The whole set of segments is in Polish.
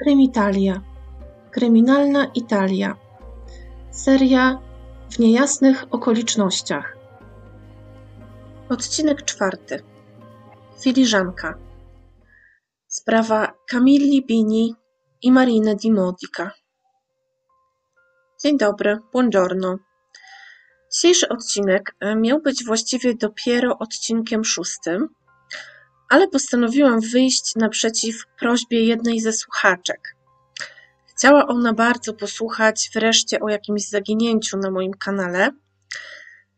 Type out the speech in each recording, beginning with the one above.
Krymitalia. Kryminalna Italia. Seria w niejasnych okolicznościach. Odcinek czwarty. Filiżanka. Sprawa Camilli Bini i Marine di Modica. Dzień dobry, buongiorno. Dzisiejszy odcinek e, miał być właściwie dopiero odcinkiem szóstym, ale postanowiłam wyjść naprzeciw prośbie jednej ze słuchaczek. Chciała ona bardzo posłuchać wreszcie o jakimś zaginięciu na moim kanale.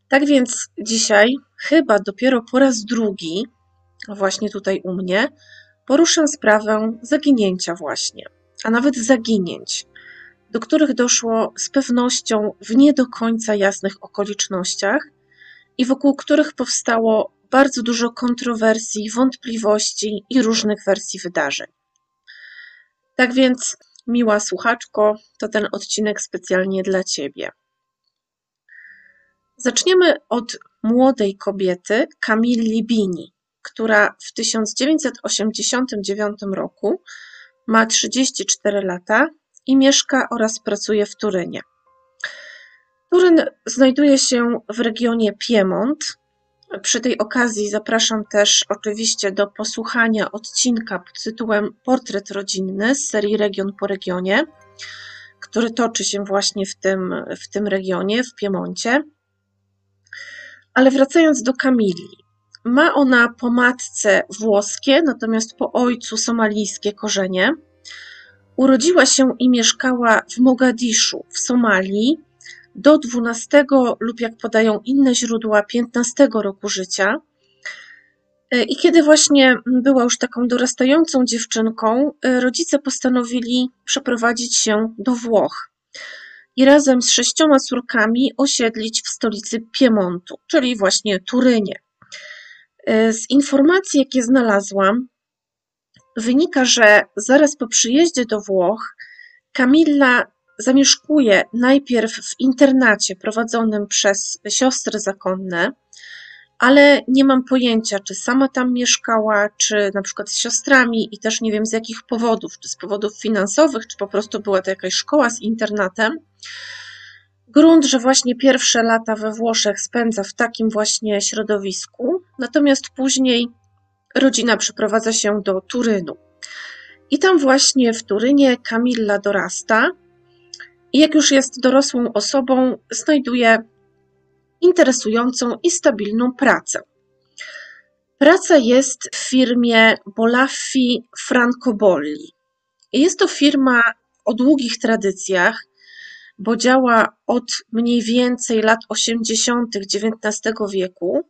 Tak więc dzisiaj, chyba dopiero po raz drugi, właśnie tutaj u mnie, poruszę sprawę zaginięcia, właśnie, a nawet zaginięć, do których doszło z pewnością w nie do końca jasnych okolicznościach i wokół których powstało bardzo dużo kontrowersji, wątpliwości i różnych wersji wydarzeń. Tak więc, miła słuchaczko, to ten odcinek specjalnie dla Ciebie. Zaczniemy od młodej kobiety Camilli Bini, która w 1989 roku ma 34 lata i mieszka oraz pracuje w Turynie. Turyn znajduje się w regionie Piemont, przy tej okazji zapraszam też oczywiście do posłuchania odcinka pod tytułem Portret rodzinny z serii Region po regionie, który toczy się właśnie w tym, w tym regionie, w Piemoncie. Ale wracając do Kamili. Ma ona po matce włoskie, natomiast po ojcu somalijskie korzenie. Urodziła się i mieszkała w Mogadiszu w Somalii do 12 lub jak podają inne źródła 15 roku życia. E, I kiedy właśnie była już taką dorastającą dziewczynką, e, rodzice postanowili przeprowadzić się do Włoch i razem z sześcioma córkami osiedlić w stolicy Piemontu, czyli właśnie Turynie. E, z informacji, jakie znalazłam, wynika, że zaraz po przyjeździe do Włoch Kamilla zamieszkuje najpierw w internacie prowadzonym przez siostry zakonne, ale nie mam pojęcia, czy sama tam mieszkała, czy na przykład z siostrami i też nie wiem z jakich powodów, czy z powodów finansowych, czy po prostu była to jakaś szkoła z internatem. Grunt, że właśnie pierwsze lata we Włoszech spędza w takim właśnie środowisku, natomiast później rodzina przeprowadza się do Turynu. I tam właśnie w Turynie Kamilla dorasta i jak już jest dorosłą osobą, znajduje interesującą i stabilną pracę. Praca jest w firmie Bolaffi Francobolli. Jest to firma o długich tradycjach, bo działa od mniej więcej lat 80. XIX wieku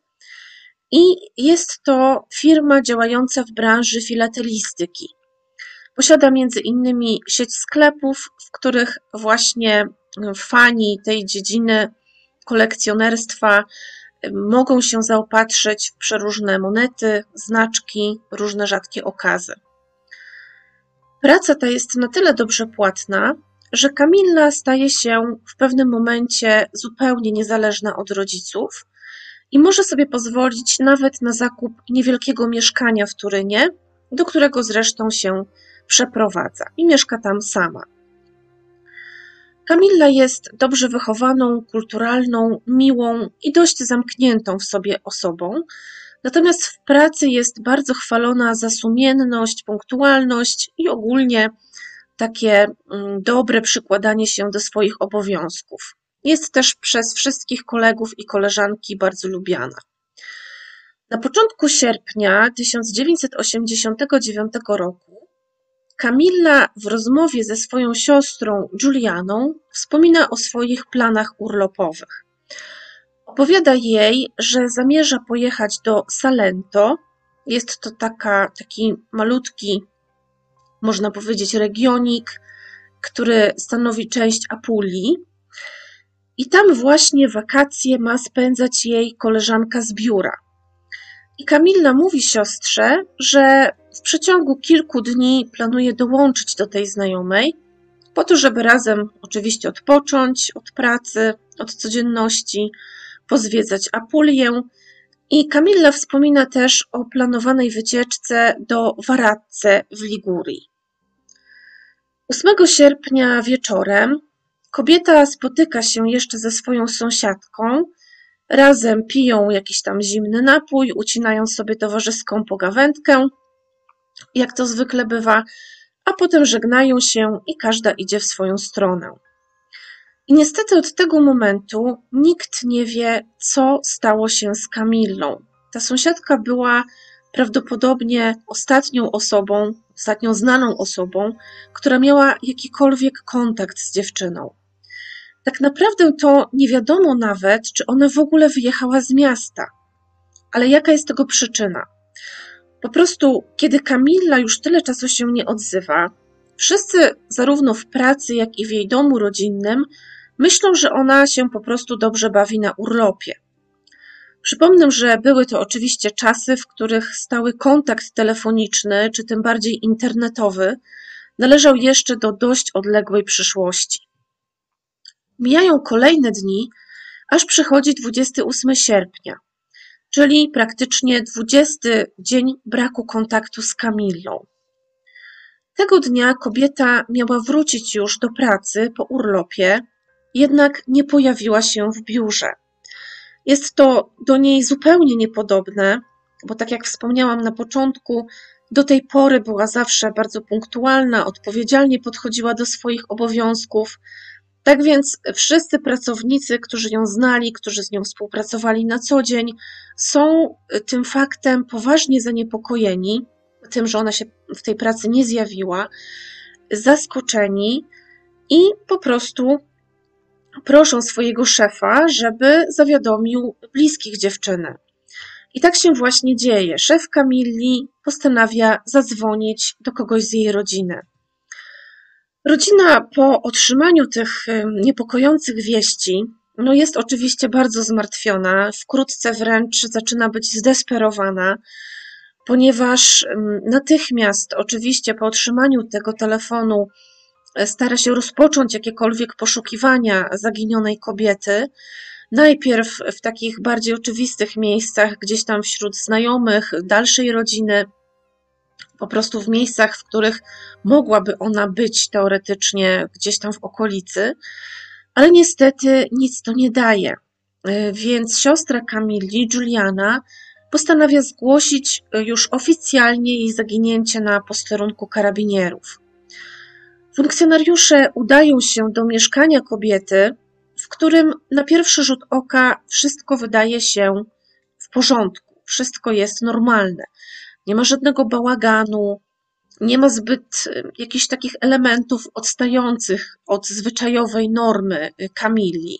i jest to firma działająca w branży filatelistyki. Posiada między innymi sieć sklepów, w których właśnie fani tej dziedziny kolekcjonerstwa mogą się zaopatrzyć w przeróżne monety, znaczki, różne rzadkie okazy. Praca ta jest na tyle dobrze płatna, że Kamilla staje się w pewnym momencie zupełnie niezależna od rodziców i może sobie pozwolić nawet na zakup niewielkiego mieszkania w Turynie, do którego zresztą się przeprowadza i mieszka tam sama. Kamilla jest dobrze wychowaną, kulturalną, miłą i dość zamkniętą w sobie osobą, natomiast w pracy jest bardzo chwalona za sumienność, punktualność i ogólnie takie mm, dobre przykładanie się do swoich obowiązków. Jest też przez wszystkich kolegów i koleżanki bardzo lubiana. Na początku sierpnia 1989 roku Kamilla w rozmowie ze swoją siostrą Julianą wspomina o swoich planach urlopowych. Opowiada jej, że zamierza pojechać do Salento. Jest to taka, taki malutki, można powiedzieć, regionik, który stanowi część Apulii. I tam właśnie wakacje ma spędzać jej koleżanka z biura. I Kamilla mówi siostrze, że w przeciągu kilku dni planuje dołączyć do tej znajomej, po to, żeby razem oczywiście odpocząć od pracy, od codzienności, pozwiedzać Apulię. I Kamilla wspomina też o planowanej wycieczce do Varazze w Ligurii. 8 sierpnia wieczorem kobieta spotyka się jeszcze ze swoją sąsiadką. Razem piją jakiś tam zimny napój, ucinają sobie towarzyską pogawędkę, jak to zwykle bywa, a potem żegnają się i każda idzie w swoją stronę. I niestety od tego momentu nikt nie wie, co stało się z Kamillą. Ta sąsiadka była prawdopodobnie ostatnią osobą, ostatnią znaną osobą, która miała jakikolwiek kontakt z dziewczyną. Tak naprawdę to nie wiadomo nawet, czy ona w ogóle wyjechała z miasta. Ale jaka jest tego przyczyna? Po prostu, kiedy Kamilla już tyle czasu się nie odzywa, wszyscy, zarówno w pracy, jak i w jej domu rodzinnym, myślą, że ona się po prostu dobrze bawi na urlopie. Przypomnę, że były to oczywiście czasy, w których stały kontakt telefoniczny, czy tym bardziej internetowy, należał jeszcze do dość odległej przyszłości. Mijają kolejne dni, aż przychodzi 28 sierpnia, czyli praktycznie 20 dzień braku kontaktu z Kamillą. Tego dnia kobieta miała wrócić już do pracy po urlopie, jednak nie pojawiła się w biurze. Jest to do niej zupełnie niepodobne, bo tak jak wspomniałam na początku, do tej pory była zawsze bardzo punktualna, odpowiedzialnie podchodziła do swoich obowiązków. Tak więc wszyscy pracownicy, którzy ją znali, którzy z nią współpracowali na co dzień, są tym faktem poważnie zaniepokojeni, tym, że ona się w tej pracy nie zjawiła, zaskoczeni i po prostu proszą swojego szefa, żeby zawiadomił bliskich dziewczyny. I tak się właśnie dzieje. Szef Kamilli postanawia zadzwonić do kogoś z jej rodziny. Rodzina po otrzymaniu tych niepokojących wieści no jest oczywiście bardzo zmartwiona, wkrótce wręcz zaczyna być zdesperowana, ponieważ natychmiast, oczywiście po otrzymaniu tego telefonu, stara się rozpocząć jakiekolwiek poszukiwania zaginionej kobiety. Najpierw w takich bardziej oczywistych miejscach, gdzieś tam wśród znajomych, dalszej rodziny, po prostu w miejscach, w których mogłaby ona być teoretycznie gdzieś tam w okolicy, ale niestety nic to nie daje. Więc siostra Kamili, Juliana, postanawia zgłosić już oficjalnie jej zaginięcie na posterunku karabinierów. Funkcjonariusze udają się do mieszkania kobiety, w którym na pierwszy rzut oka wszystko wydaje się w porządku, wszystko jest normalne. Nie ma żadnego bałaganu, nie ma zbyt y, jakichś takich elementów odstających od zwyczajowej normy y, Kamili.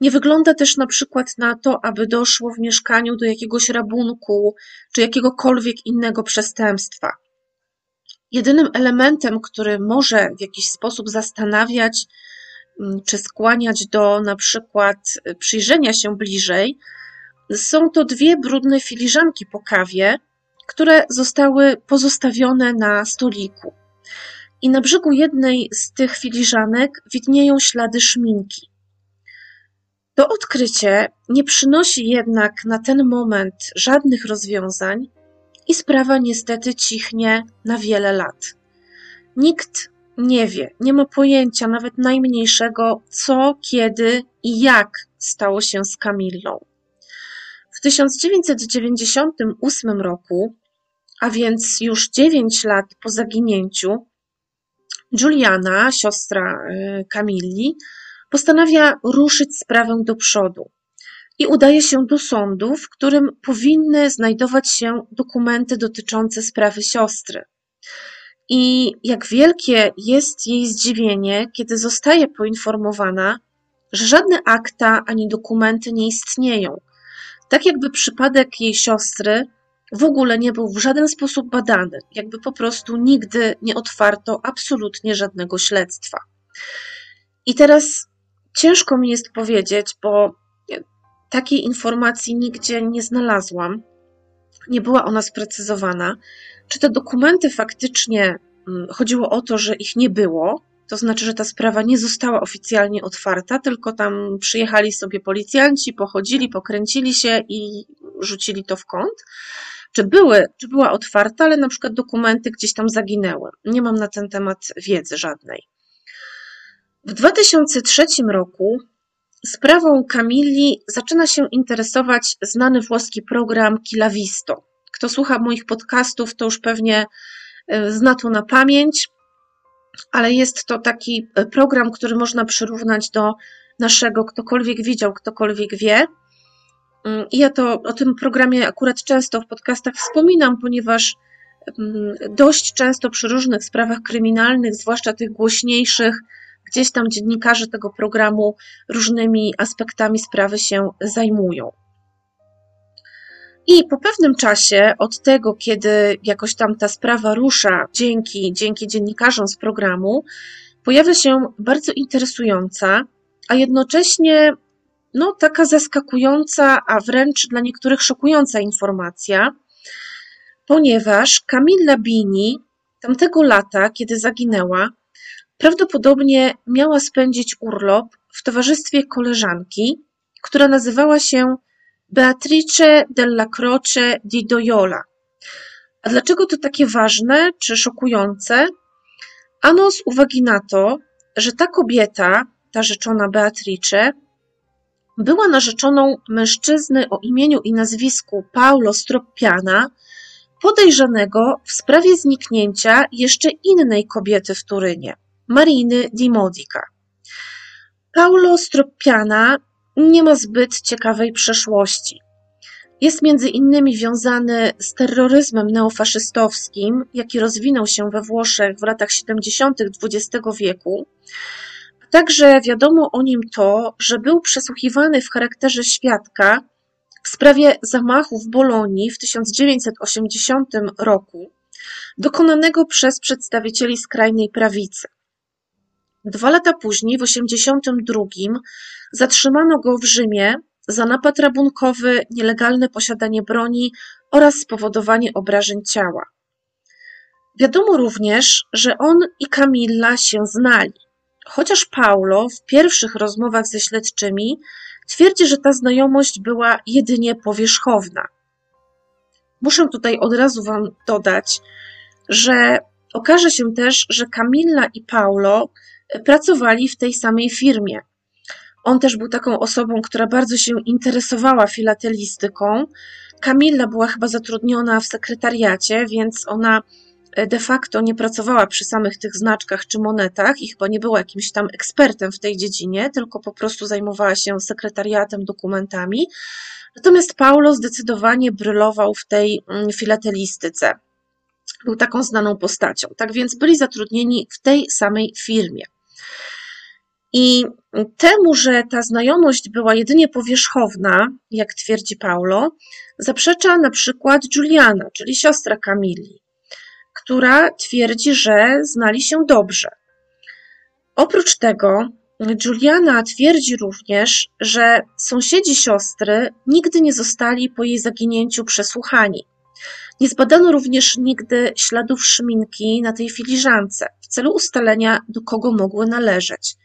Nie wygląda też na przykład na to, aby doszło w mieszkaniu do jakiegoś rabunku czy jakiegokolwiek innego przestępstwa. Jedynym elementem, który może w jakiś sposób zastanawiać mm, czy skłaniać do na przykład y, przyjrzenia się bliżej, są to dwie brudne filiżanki po kawie, które zostały pozostawione na stoliku. I na brzegu jednej z tych filiżanek widnieją ślady szminki. To odkrycie nie przynosi jednak na ten moment żadnych rozwiązań, i sprawa niestety cichnie na wiele lat. Nikt nie wie, nie ma pojęcia nawet najmniejszego, co, kiedy i jak stało się z Kamillą. W 1998 roku, a więc już 9 lat po zaginięciu, Juliana, siostra y, Kamilli, postanawia ruszyć sprawę do przodu i udaje się do sądu, w którym powinny znajdować się dokumenty dotyczące sprawy siostry. I jak wielkie jest jej zdziwienie, kiedy zostaje poinformowana, że żadne akta ani dokumenty nie istnieją. Tak jakby przypadek jej siostry w ogóle nie był w żaden sposób badany, jakby po prostu nigdy nie otwarto absolutnie żadnego śledztwa. I teraz ciężko mi jest powiedzieć, bo Takiej informacji nigdzie nie znalazłam. Nie była ona sprecyzowana. Czy te dokumenty faktycznie mm, chodziło o to, że ich nie było, to znaczy, że ta sprawa nie została oficjalnie otwarta, tylko tam przyjechali sobie policjanci, pochodzili, pokręcili się i rzucili to w kąt. czy, były, czy była otwarta, ale na przykład dokumenty gdzieś tam zaginęły. Nie mam na ten temat wiedzy żadnej. W 2003 roku sprawą Camilli zaczyna się interesować znany włoski program Kilavisto. Kto słucha moich podcastów, to już pewnie e, zna to na pamięć, ale jest to taki e, program, który można przyrównać do naszego, ktokolwiek widział, ktokolwiek wie. Mm, I ja to o tym programie akurat często w podcastach wspominam, ponieważ mm, dość często przy różnych sprawach kryminalnych, zwłaszcza tych głośniejszych, gdzieś tam dziennikarze tego programu różnymi aspektami sprawy się zajmują. I po pewnym czasie, od tego, kiedy jakoś tam ta sprawa rusza dzięki, dzięki dziennikarzom z programu, pojawia się bardzo interesująca, a jednocześnie no, taka zaskakująca, a wręcz dla niektórych szokująca informacja, ponieważ Camilla Bini tamtego lata, kiedy zaginęła, prawdopodobnie miała spędzić urlop w towarzystwie koleżanki, która nazywała się Beatrice della Croce di Dojola. A dlaczego to takie ważne czy szokujące? Ano z uwagi na to, że ta kobieta, ta rzeczona Beatrice, była narzeczoną mężczyzny o imieniu i nazwisku Paulo Stroppiana, podejrzanego w sprawie zniknięcia jeszcze innej kobiety w Turynie, Mariny di Modica. Paulo Stroppiana nie ma zbyt ciekawej przeszłości. Jest między innymi wiązany z terroryzmem neofaszystowskim, jaki rozwinął się we Włoszech w latach 70. XX wieku. Także wiadomo o nim to, że był przesłuchiwany w charakterze świadka w sprawie zamachu w Bolonii w 1980 roku, dokonanego przez przedstawicieli skrajnej prawicy. Dwa lata później, w 1982, zatrzymano go w Rzymie za napad rabunkowy, nielegalne posiadanie broni oraz spowodowanie obrażeń ciała. Wiadomo również, że on i Camilla się znali, chociaż Paulo w pierwszych rozmowach ze śledczymi twierdzi, że ta znajomość była jedynie powierzchowna. Muszę tutaj od razu Wam dodać, że okaże się też, że Camilla i Paulo pracowali w tej samej firmie. On też był taką osobą, która bardzo się interesowała filatelistyką. Kamilla była chyba zatrudniona w sekretariacie, więc ona e, de facto nie pracowała przy samych tych znaczkach czy monetach i chyba nie była jakimś tam ekspertem w tej dziedzinie, tylko po prostu zajmowała się sekretariatem, dokumentami. Natomiast Paulo zdecydowanie brylował w tej mm, filatelistyce. Był taką znaną postacią. Tak więc byli zatrudnieni w tej samej firmie. I temu, że ta znajomość była jedynie powierzchowna, jak twierdzi Paulo, zaprzecza na przykład Juliana, czyli siostra Kamili, która twierdzi, że znali się dobrze. Oprócz tego, Juliana twierdzi również, że sąsiedzi siostry nigdy nie zostali po jej zaginięciu przesłuchani. Nie zbadano również nigdy śladów szminki na tej filiżance w celu ustalenia, do kogo mogły należeć.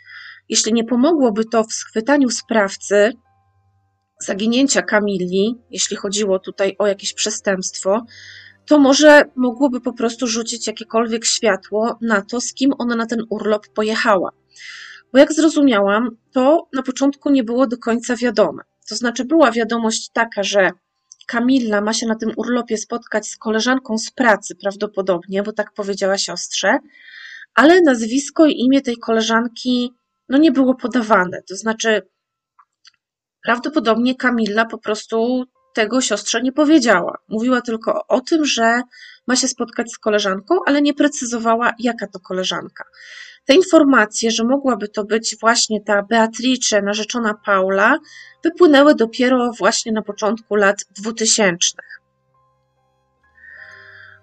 Jeśli nie pomogłoby to w schwytaniu sprawcy zaginięcia Kamili, jeśli chodziło tutaj o jakieś przestępstwo, to może mogłoby po prostu rzucić jakiekolwiek światło na to, z kim ona na ten urlop pojechała. Bo jak zrozumiałam, to na początku nie było do końca wiadome. To znaczy, była wiadomość taka, że Kamilla ma się na tym urlopie spotkać z koleżanką z pracy, prawdopodobnie, bo tak powiedziała siostrze, ale nazwisko i imię tej koleżanki no nie było podawane. To znaczy, prawdopodobnie Kamilla po prostu tego siostrze nie powiedziała. Mówiła tylko o tym, że ma się spotkać z koleżanką, ale nie precyzowała, jaka to koleżanka. Te informacje, że mogłaby to być właśnie ta Beatrice, narzeczona Paula, wypłynęły dopiero właśnie na początku lat 2000.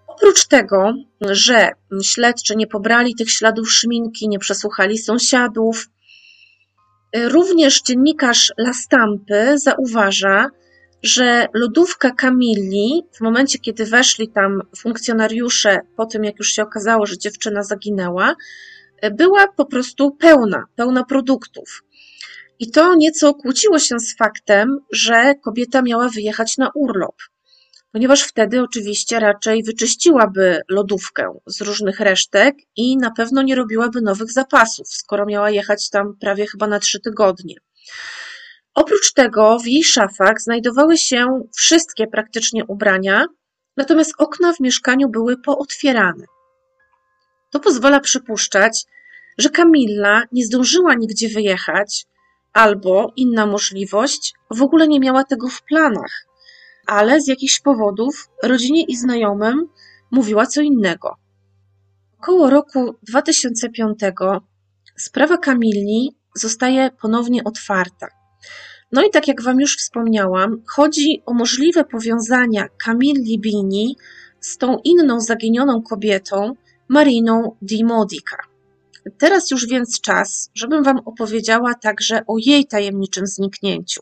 Oprócz tego, że śledczy nie pobrali tych śladów szminki, nie przesłuchali sąsiadów, Również dziennikarz La Stampy zauważa, że lodówka Kamili, w momencie kiedy weszli tam funkcjonariusze, po tym jak już się okazało, że dziewczyna zaginęła, była po prostu pełna, pełna produktów. I to nieco kłóciło się z faktem, że kobieta miała wyjechać na urlop, ponieważ wtedy oczywiście raczej wyczyściłaby lodówkę z różnych resztek i na pewno nie robiłaby nowych zapasów, skoro miała jechać tam prawie chyba na trzy tygodnie. Oprócz tego w jej szafach znajdowały się wszystkie praktycznie ubrania, natomiast okna w mieszkaniu były pootwierane. To pozwala przypuszczać, że Kamilla nie zdążyła nigdzie wyjechać, albo inna możliwość, w ogóle nie miała tego w planach, ale z jakichś powodów rodzinie i znajomym mówiła co innego. Około roku 2005 sprawa Kamilli zostaje ponownie otwarta. No i tak jak Wam już wspomniałam, chodzi o możliwe powiązania Camilli Bini z tą inną zaginioną kobietą, Mariną Di Modica. Teraz już więc czas, żebym Wam opowiedziała także o jej tajemniczym zniknięciu.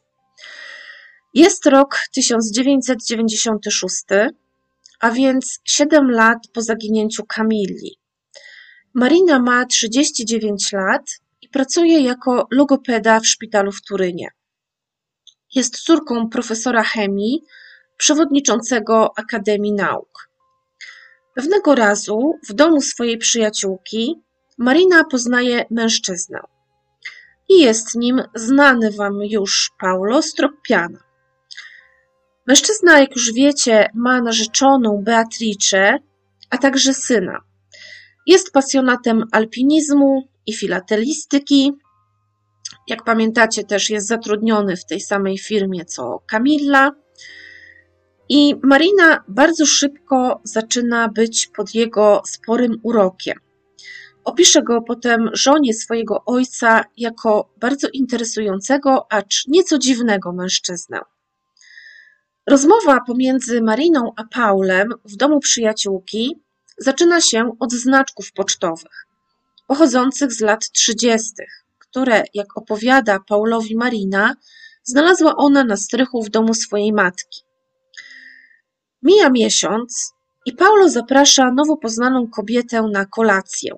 Jest rok 1996, a więc 7 lat po zaginięciu Kamilli. Marina ma 39 lat i pracuje jako logopeda w szpitalu w Turynie. Jest córką profesora chemii, przewodniczącego Akademii Nauk. Pewnego razu w domu swojej przyjaciółki Marina poznaje mężczyznę. I jest nim znany Wam już Paulo Stroppiana. Mężczyzna, jak już wiecie, ma narzeczoną Beatrice, a także syna. Jest pasjonatem alpinizmu i filatelistyki. Jak pamiętacie, też jest zatrudniony w tej samej firmie co Camilla. I Marina bardzo szybko zaczyna być pod jego sporym urokiem. Opisze go potem żonie swojego ojca jako bardzo interesującego, acz nieco dziwnego mężczyznę. Rozmowa pomiędzy Mariną a Paulem w domu przyjaciółki zaczyna się od znaczków pocztowych, pochodzących z lat 30., które, jak opowiada Paulowi Marina, znalazła ona na strychu w domu swojej matki. Mija miesiąc i Paulo zaprasza nowo poznaną kobietę na kolację.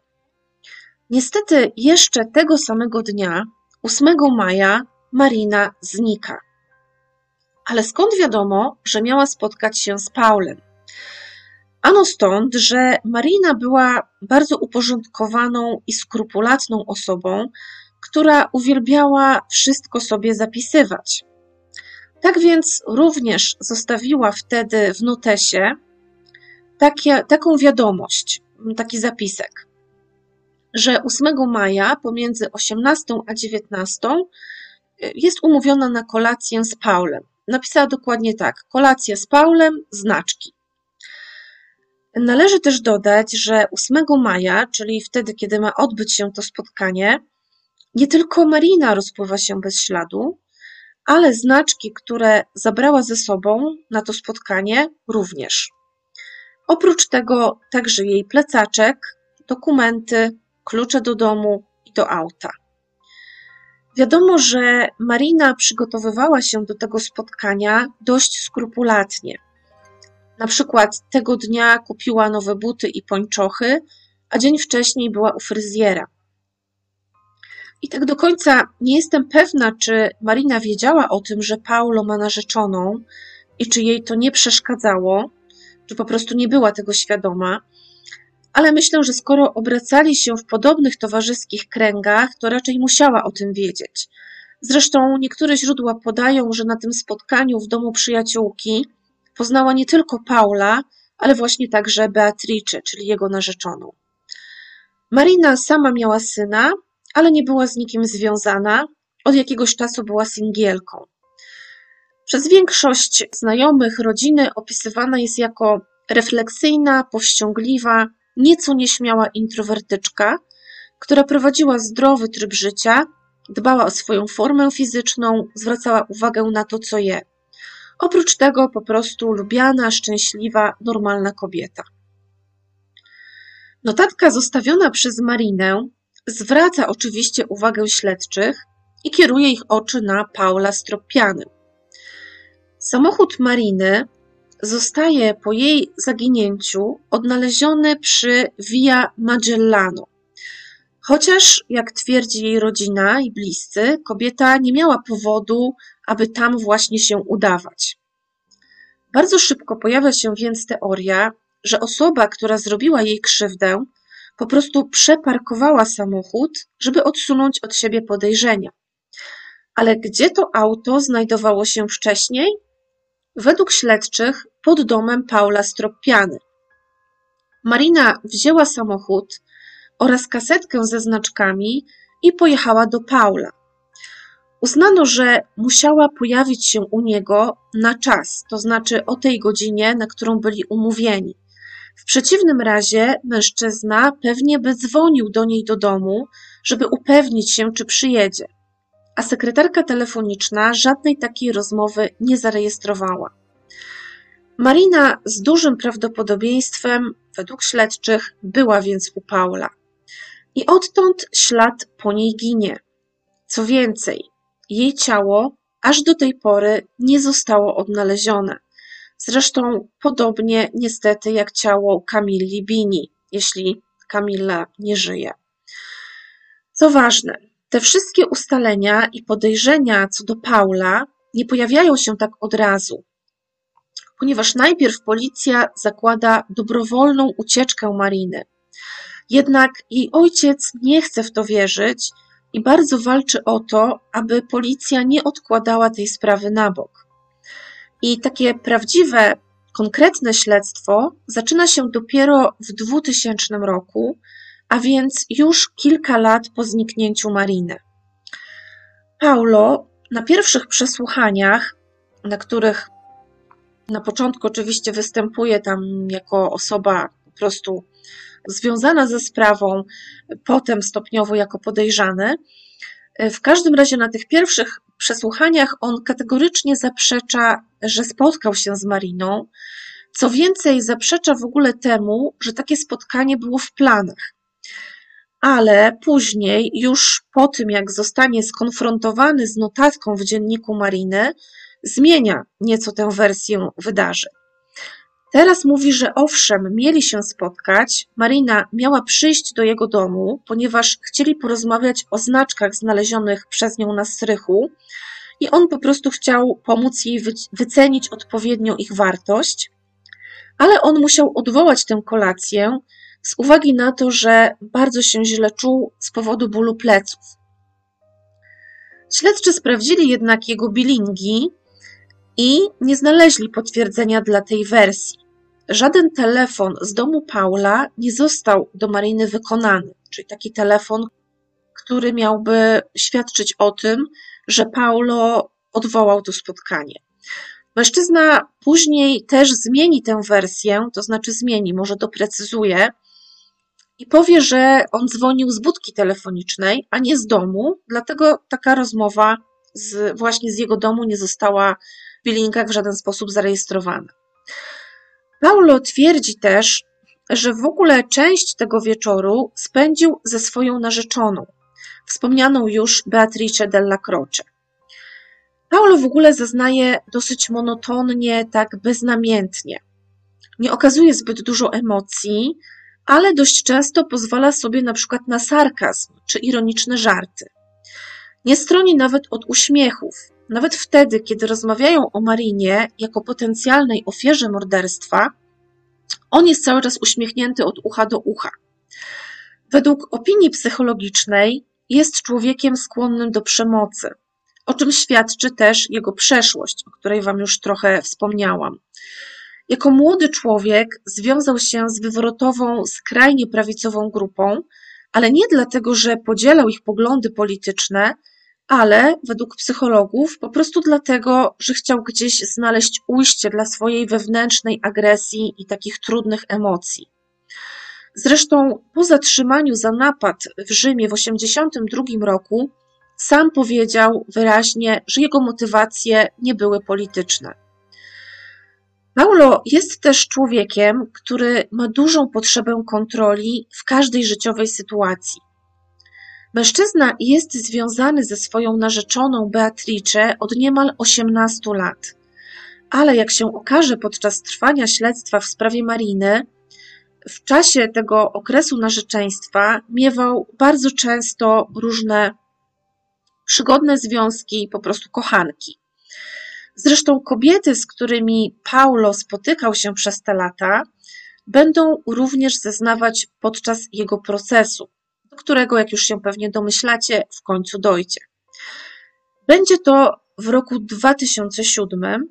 Niestety jeszcze tego samego dnia, 8 maja, Marina znika. Ale skąd wiadomo, że miała spotkać się z Paulem? Ano stąd, że Marina była bardzo uporządkowaną i skrupulatną osobą, która uwielbiała wszystko sobie zapisywać. Tak więc również zostawiła wtedy w notesie takie, taką wiadomość, taki zapisek że 8 maja pomiędzy 18 a 19 y, jest umówiona na kolację z Paulem. Napisała dokładnie tak: kolacja z Paulem, znaczki. Należy też dodać, że 8 maja, czyli wtedy, kiedy ma odbyć się to spotkanie, nie tylko Marina rozpływa się bez śladu, ale znaczki, które zabrała ze sobą na to spotkanie, również. Oprócz tego także jej plecaczek, dokumenty, klucze do domu i do auta. Wiadomo, że Marina przygotowywała się do tego spotkania dość skrupulatnie. Na przykład tego dnia kupiła nowe buty i pończochy, a dzień wcześniej była u fryzjera. I tak do końca nie jestem pewna, czy Marina wiedziała o tym, że Paulo ma narzeczoną i czy jej to nie przeszkadzało, czy po prostu nie była tego świadoma ale myślę, że skoro obracali się w podobnych towarzyskich kręgach, to raczej musiała o tym wiedzieć. Zresztą niektóre źródła podają, że na tym spotkaniu w domu przyjaciółki poznała nie tylko Paula, ale właśnie także Beatrice, czyli jego narzeczoną. Marina sama miała syna, ale nie była z nikim związana, od jakiegoś czasu była singielką. Przez większość znajomych rodziny opisywana jest jako refleksyjna, powściągliwa, nieco nieśmiała introwertyczka, która prowadziła zdrowy tryb życia, dbała o swoją formę fizyczną, zwracała uwagę na to, co je. Oprócz tego po prostu lubiana, szczęśliwa, normalna kobieta. Notatka zostawiona przez Marinę zwraca oczywiście uwagę śledczych i kieruje ich oczy na Paula Stroppiany. Samochód Mariny zostaje po jej zaginięciu odnaleziony przy Via Magellano. Chociaż, jak twierdzi jej rodzina i bliscy, kobieta nie miała powodu, aby tam właśnie się udawać. Bardzo szybko pojawia się więc teoria, że osoba, która zrobiła jej krzywdę, po prostu przeparkowała samochód, żeby odsunąć od siebie podejrzenia. Ale gdzie to auto znajdowało się wcześniej? Według śledczych pod domem Paula Stroppiany. Marina wzięła samochód oraz kasetkę ze znaczkami i pojechała do Paula. Uznano, że musiała pojawić się u niego na czas, to znaczy o tej godzinie, na którą byli umówieni. W przeciwnym razie mężczyzna pewnie by dzwonił do niej do domu, żeby upewnić się, czy przyjedzie. A sekretarka telefoniczna żadnej takiej rozmowy nie zarejestrowała. Marina z dużym prawdopodobieństwem, według śledczych, była więc u Paula. I odtąd ślad po niej ginie. Co więcej, jej ciało aż do tej pory nie zostało odnalezione. Zresztą podobnie niestety jak ciało Kamili Bini, jeśli Kamila nie żyje. Co ważne, te wszystkie ustalenia i podejrzenia co do Paula nie pojawiają się tak od razu, ponieważ najpierw policja zakłada dobrowolną ucieczkę Mariny. Jednak jej ojciec nie chce w to wierzyć i bardzo walczy o to, aby policja nie odkładała tej sprawy na bok. I takie prawdziwe, konkretne śledztwo zaczyna się dopiero w 2000 roku, a więc już kilka lat po zniknięciu Mariny. Paulo na pierwszych przesłuchaniach, na których na początku oczywiście występuje tam jako osoba po prostu związana ze sprawą, potem stopniowo jako podejrzany. W każdym razie na tych pierwszych przesłuchaniach on kategorycznie zaprzecza, że spotkał się z Mariną. Co więcej, zaprzecza w ogóle temu, że takie spotkanie było w planach. Ale później, już po tym, jak zostanie skonfrontowany z notatką w dzienniku Mariny, zmienia nieco tę wersję wydarzeń. Teraz mówi, że owszem, mieli się spotkać. Marina miała przyjść do jego domu, ponieważ chcieli porozmawiać o znaczkach znalezionych przez nią na strychu i on po prostu chciał pomóc jej wycenić odpowiednio ich wartość, ale on musiał odwołać tę kolację z uwagi na to, że bardzo się źle czuł z powodu bólu pleców. Śledczy sprawdzili jednak jego bilingi i nie znaleźli potwierdzenia dla tej wersji. Żaden telefon z domu Paula nie został do Mariny wykonany, czyli taki telefon, który miałby świadczyć o tym, że Paulo odwołał to spotkanie. Mężczyzna później też zmieni tę wersję, to znaczy zmieni, może doprecyzuje i powie, że on dzwonił z budki telefonicznej, a nie z domu, dlatego taka rozmowa z, właśnie z jego domu nie została billingach w żaden sposób zarejestrowana. Paulo twierdzi też, że w ogóle część tego wieczoru spędził ze swoją narzeczoną, wspomnianą już Beatrice della Croce. Paulo w ogóle zaznaje dosyć monotonnie, tak beznamiętnie. Nie okazuje zbyt dużo emocji, ale dość często pozwala sobie na przykład na sarkazm czy ironiczne żarty. Nie stroni nawet od uśmiechów, nawet wtedy, kiedy rozmawiają o Marinie jako potencjalnej ofierze morderstwa, on jest cały czas uśmiechnięty od ucha do ucha. Według opinii psychologicznej jest człowiekiem skłonnym do przemocy, o czym świadczy też jego przeszłość, o której Wam już trochę wspomniałam. Jako młody człowiek związał się z wywrotową, skrajnie prawicową grupą, ale nie dlatego, że podzielał ich poglądy polityczne, ale według psychologów po prostu dlatego, że chciał gdzieś znaleźć ujście dla swojej wewnętrznej agresji i takich trudnych emocji. Zresztą po zatrzymaniu za napad w Rzymie w 1982 roku sam powiedział wyraźnie, że jego motywacje nie były polityczne. Paulo jest też człowiekiem, który ma dużą potrzebę kontroli w każdej życiowej sytuacji. Mężczyzna jest związany ze swoją narzeczoną Beatrice od niemal 18 lat. Ale jak się okaże podczas trwania śledztwa w sprawie Mariny, w czasie tego okresu narzeczeństwa miewał bardzo często różne przygodne związki, po prostu kochanki. Zresztą kobiety, z którymi Paulo spotykał się przez te lata, będą również zeznawać podczas jego procesu, do którego, jak już się pewnie domyślacie, w końcu dojdzie. Będzie to w roku 2007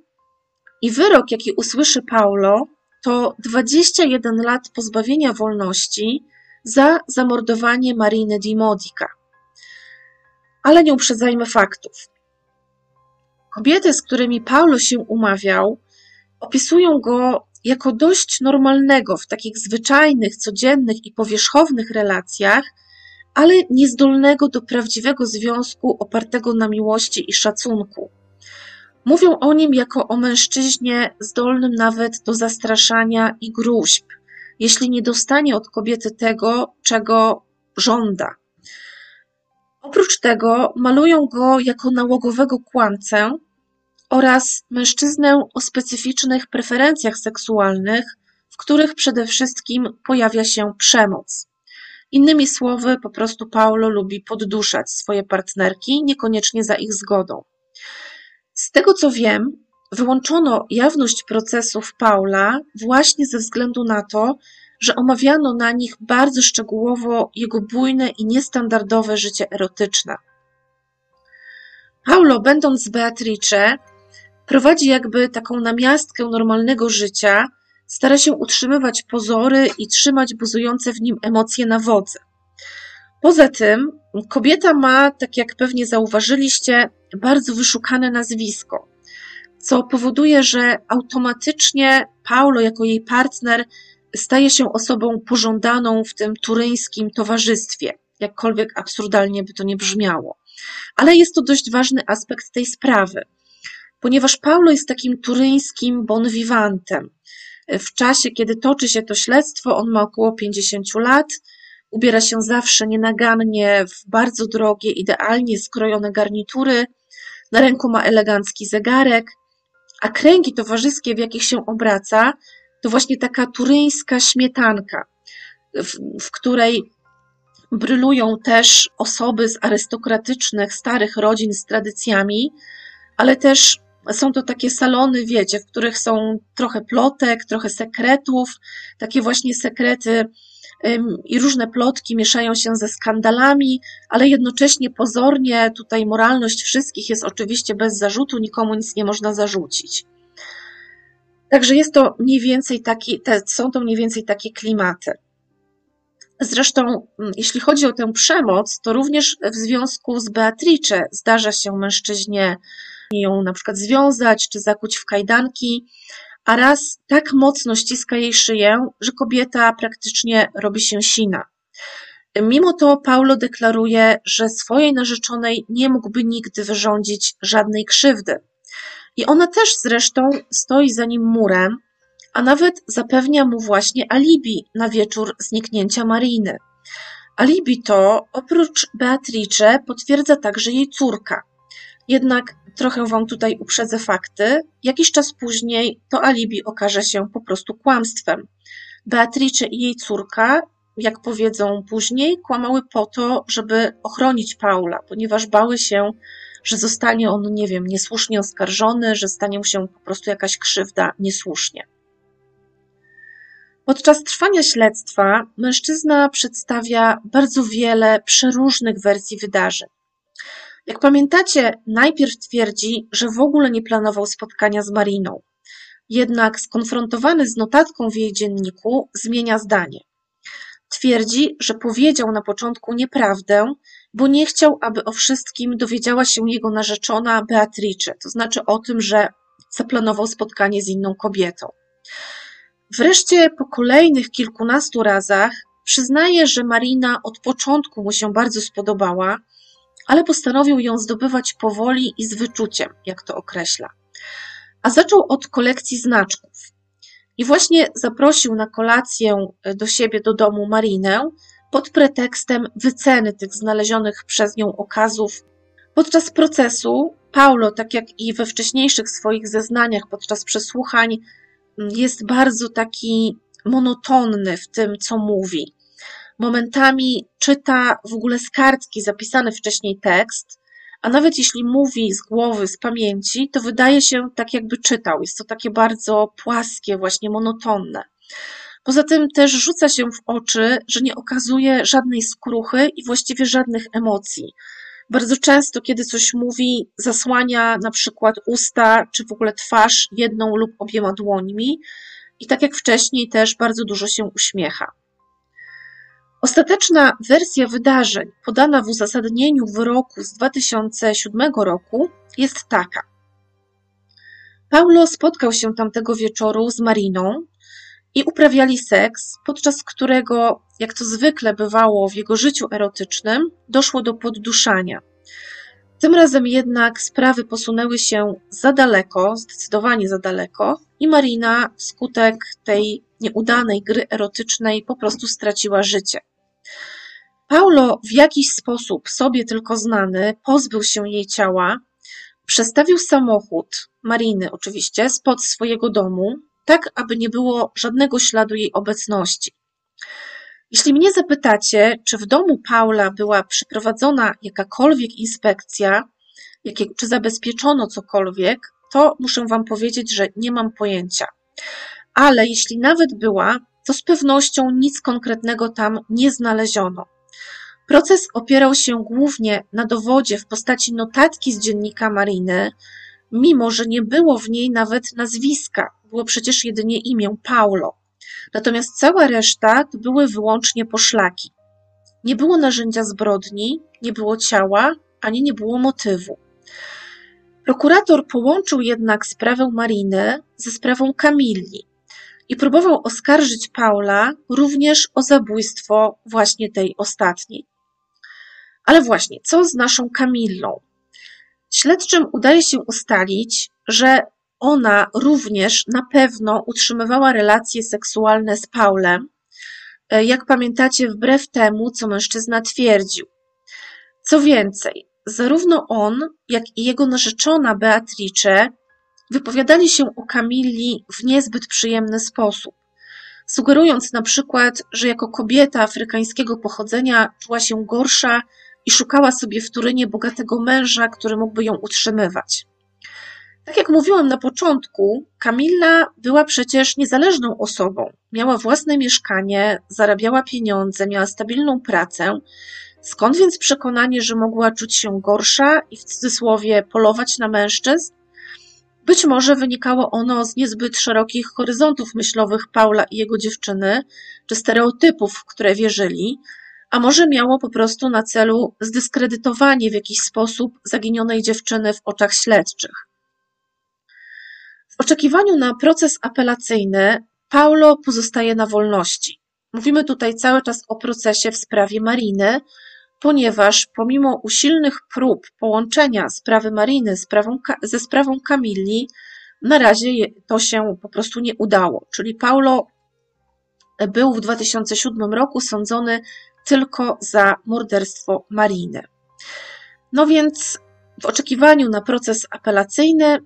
i wyrok, jaki usłyszy Paulo, to 21 lat pozbawienia wolności za zamordowanie Mariny di Modica. Ale nie uprzedzajmy faktów. Kobiety, z którymi Paulo się umawiał, opisują go jako dość normalnego w takich zwyczajnych, codziennych i powierzchownych relacjach, ale niezdolnego do prawdziwego związku opartego na miłości i szacunku. Mówią o nim jako o mężczyźnie zdolnym nawet do zastraszania i gruźb, jeśli nie dostanie od kobiety tego, czego żąda. Oprócz tego malują go jako nałogowego kłamcę oraz mężczyznę o specyficznych preferencjach seksualnych, w których przede wszystkim pojawia się przemoc. Innymi słowy, po prostu Paulo lubi podduszać swoje partnerki, niekoniecznie za ich zgodą. Z tego co wiem, wyłączono jawność procesów Paula właśnie ze względu na to, że omawiano na nich bardzo szczegółowo jego bujne i niestandardowe życie erotyczne. Paulo, będąc z Beatrice, prowadzi jakby taką namiastkę normalnego życia, stara się utrzymywać pozory i trzymać buzujące w nim emocje na wodze. Poza tym, kobieta ma, tak jak pewnie zauważyliście, bardzo wyszukane nazwisko, co powoduje, że automatycznie Paulo, jako jej partner, staje się osobą pożądaną w tym turyńskim towarzystwie, jakkolwiek absurdalnie by to nie brzmiało. Ale jest to dość ważny aspekt tej sprawy, ponieważ Paulo jest takim turyńskim bon vivantem. W czasie, kiedy toczy się to śledztwo, on ma około 50 lat, ubiera się zawsze nienagannie w bardzo drogie, idealnie skrojone garnitury, na ręku ma elegancki zegarek, a kręgi towarzyskie, w jakich się obraca, to właśnie taka turyńska śmietanka, w, w której brylują też osoby z arystokratycznych, starych rodzin z tradycjami, ale też są to takie salony, wiecie, w których są trochę plotek, trochę sekretów, takie właśnie sekrety i różne plotki mieszają się ze skandalami, ale jednocześnie pozornie tutaj moralność wszystkich jest oczywiście bez zarzutu, nikomu nic nie można zarzucić. Także jest to mniej więcej taki, te, są to mniej więcej takie klimaty. Zresztą, jeśli chodzi o tę przemoc, to również w związku z Beatrice zdarza się mężczyźnie ją na przykład związać czy zakuć w kajdanki, a raz tak mocno ściska jej szyję, że kobieta praktycznie robi się sina. Mimo to Paulo deklaruje, że swojej narzeczonej nie mógłby nigdy wyrządzić żadnej krzywdy. I ona też zresztą stoi za nim murem, a nawet zapewnia mu właśnie alibi na wieczór zniknięcia Mariny. Alibi to, oprócz Beatrice, potwierdza także jej córka. Jednak trochę Wam tutaj uprzedzę fakty. Jakiś czas później to alibi okaże się po prostu kłamstwem. Beatrice i jej córka, jak powiedzą później, kłamały po to, żeby ochronić Paula, ponieważ bały się, że zostanie on, nie wiem, niesłusznie oskarżony, że stanie mu się po prostu jakaś krzywda niesłusznie. Podczas trwania śledztwa mężczyzna przedstawia bardzo wiele przeróżnych wersji wydarzeń. Jak pamiętacie, najpierw twierdzi, że w ogóle nie planował spotkania z Mariną. Jednak skonfrontowany z notatką w jej dzienniku, zmienia zdanie. Twierdzi, że powiedział na początku nieprawdę, bo nie chciał, aby o wszystkim dowiedziała się jego narzeczona Beatrice, to znaczy o tym, że zaplanował spotkanie z inną kobietą. Wreszcie po kolejnych kilkunastu razach przyznaje, że Marina od początku mu się bardzo spodobała, ale postanowił ją zdobywać powoli i z wyczuciem, jak to określa. A zaczął od kolekcji znaczków. I właśnie zaprosił na kolację do siebie do domu Marinę pod pretekstem wyceny tych znalezionych przez nią okazów. Podczas procesu Paulo, tak jak i we wcześniejszych swoich zeznaniach podczas przesłuchań, jest bardzo taki monotonny w tym, co mówi momentami czyta w ogóle z kartki zapisany wcześniej tekst, a nawet jeśli mówi z głowy, z pamięci, to wydaje się tak, jakby czytał. Jest to takie bardzo płaskie, właśnie monotonne. Poza tym też rzuca się w oczy, że nie okazuje żadnej skruchy i właściwie żadnych emocji. Bardzo często, kiedy coś mówi, zasłania na przykład usta czy w ogóle twarz jedną lub obiema dłońmi i tak jak wcześniej też bardzo dużo się uśmiecha. Ostateczna wersja wydarzeń podana w uzasadnieniu wyroku z 2007 roku jest taka. Paulo spotkał się tamtego wieczoru z Mariną i uprawiali seks, podczas którego, jak to zwykle bywało w jego życiu erotycznym, doszło do podduszania. Tym razem jednak sprawy posunęły się za daleko, zdecydowanie za daleko, i Marina wskutek tej nieudanej gry erotycznej po prostu straciła życie. Paulo w jakiś sposób, sobie tylko znany, pozbył się jej ciała, przestawił samochód, Mariny oczywiście, spod swojego domu, tak aby nie było żadnego śladu jej obecności. Jeśli mnie zapytacie, czy w domu Paula była przeprowadzona jakakolwiek inspekcja, czy zabezpieczono cokolwiek, to muszę Wam powiedzieć, że nie mam pojęcia. Ale jeśli nawet była, to z pewnością nic konkretnego tam nie znaleziono. Proces opierał się głównie na dowodzie w postaci notatki z dziennika Mariny, mimo że nie było w niej nawet nazwiska, było przecież jedynie imię Paulo. Natomiast cała reszta to były wyłącznie poszlaki. Nie było narzędzia zbrodni, nie było ciała, ani nie było motywu. Prokurator połączył jednak sprawę Mariny ze sprawą Kamilli i próbował oskarżyć Paula również o zabójstwo właśnie tej ostatniej. Ale właśnie, co z naszą Kamillą? Śledczym udaje się ustalić, że ona również na pewno utrzymywała relacje seksualne z Paulem, e, jak pamiętacie, wbrew temu, co mężczyzna twierdził. Co więcej, zarówno on, jak i jego narzeczona Beatrice wypowiadali się o Kamilli w niezbyt przyjemny sposób, sugerując na przykład, że jako kobieta afrykańskiego pochodzenia czuła się gorsza i szukała sobie w Turynie bogatego męża, który mógłby ją utrzymywać. Tak jak mówiłam na początku, Kamilla była przecież niezależną osobą. Miała własne mieszkanie, zarabiała pieniądze, miała stabilną pracę. Skąd więc przekonanie, że mogła czuć się gorsza i w cudzysłowie polować na mężczyzn? Być może wynikało ono z niezbyt szerokich horyzontów myślowych Paula i jego dziewczyny, czy stereotypów, w które wierzyli, a może miało po prostu na celu zdyskredytowanie w jakiś sposób zaginionej dziewczyny w oczach śledczych. W oczekiwaniu na proces apelacyjny Paulo pozostaje na wolności. Mówimy tutaj cały czas o procesie w sprawie Mariny, ponieważ pomimo usilnych prób połączenia sprawy Mariny sprawą, ze sprawą Kamilli, na razie to się po prostu nie udało. Czyli Paulo był w 2007 roku sądzony tylko za morderstwo Mariny. No więc w oczekiwaniu na proces apelacyjny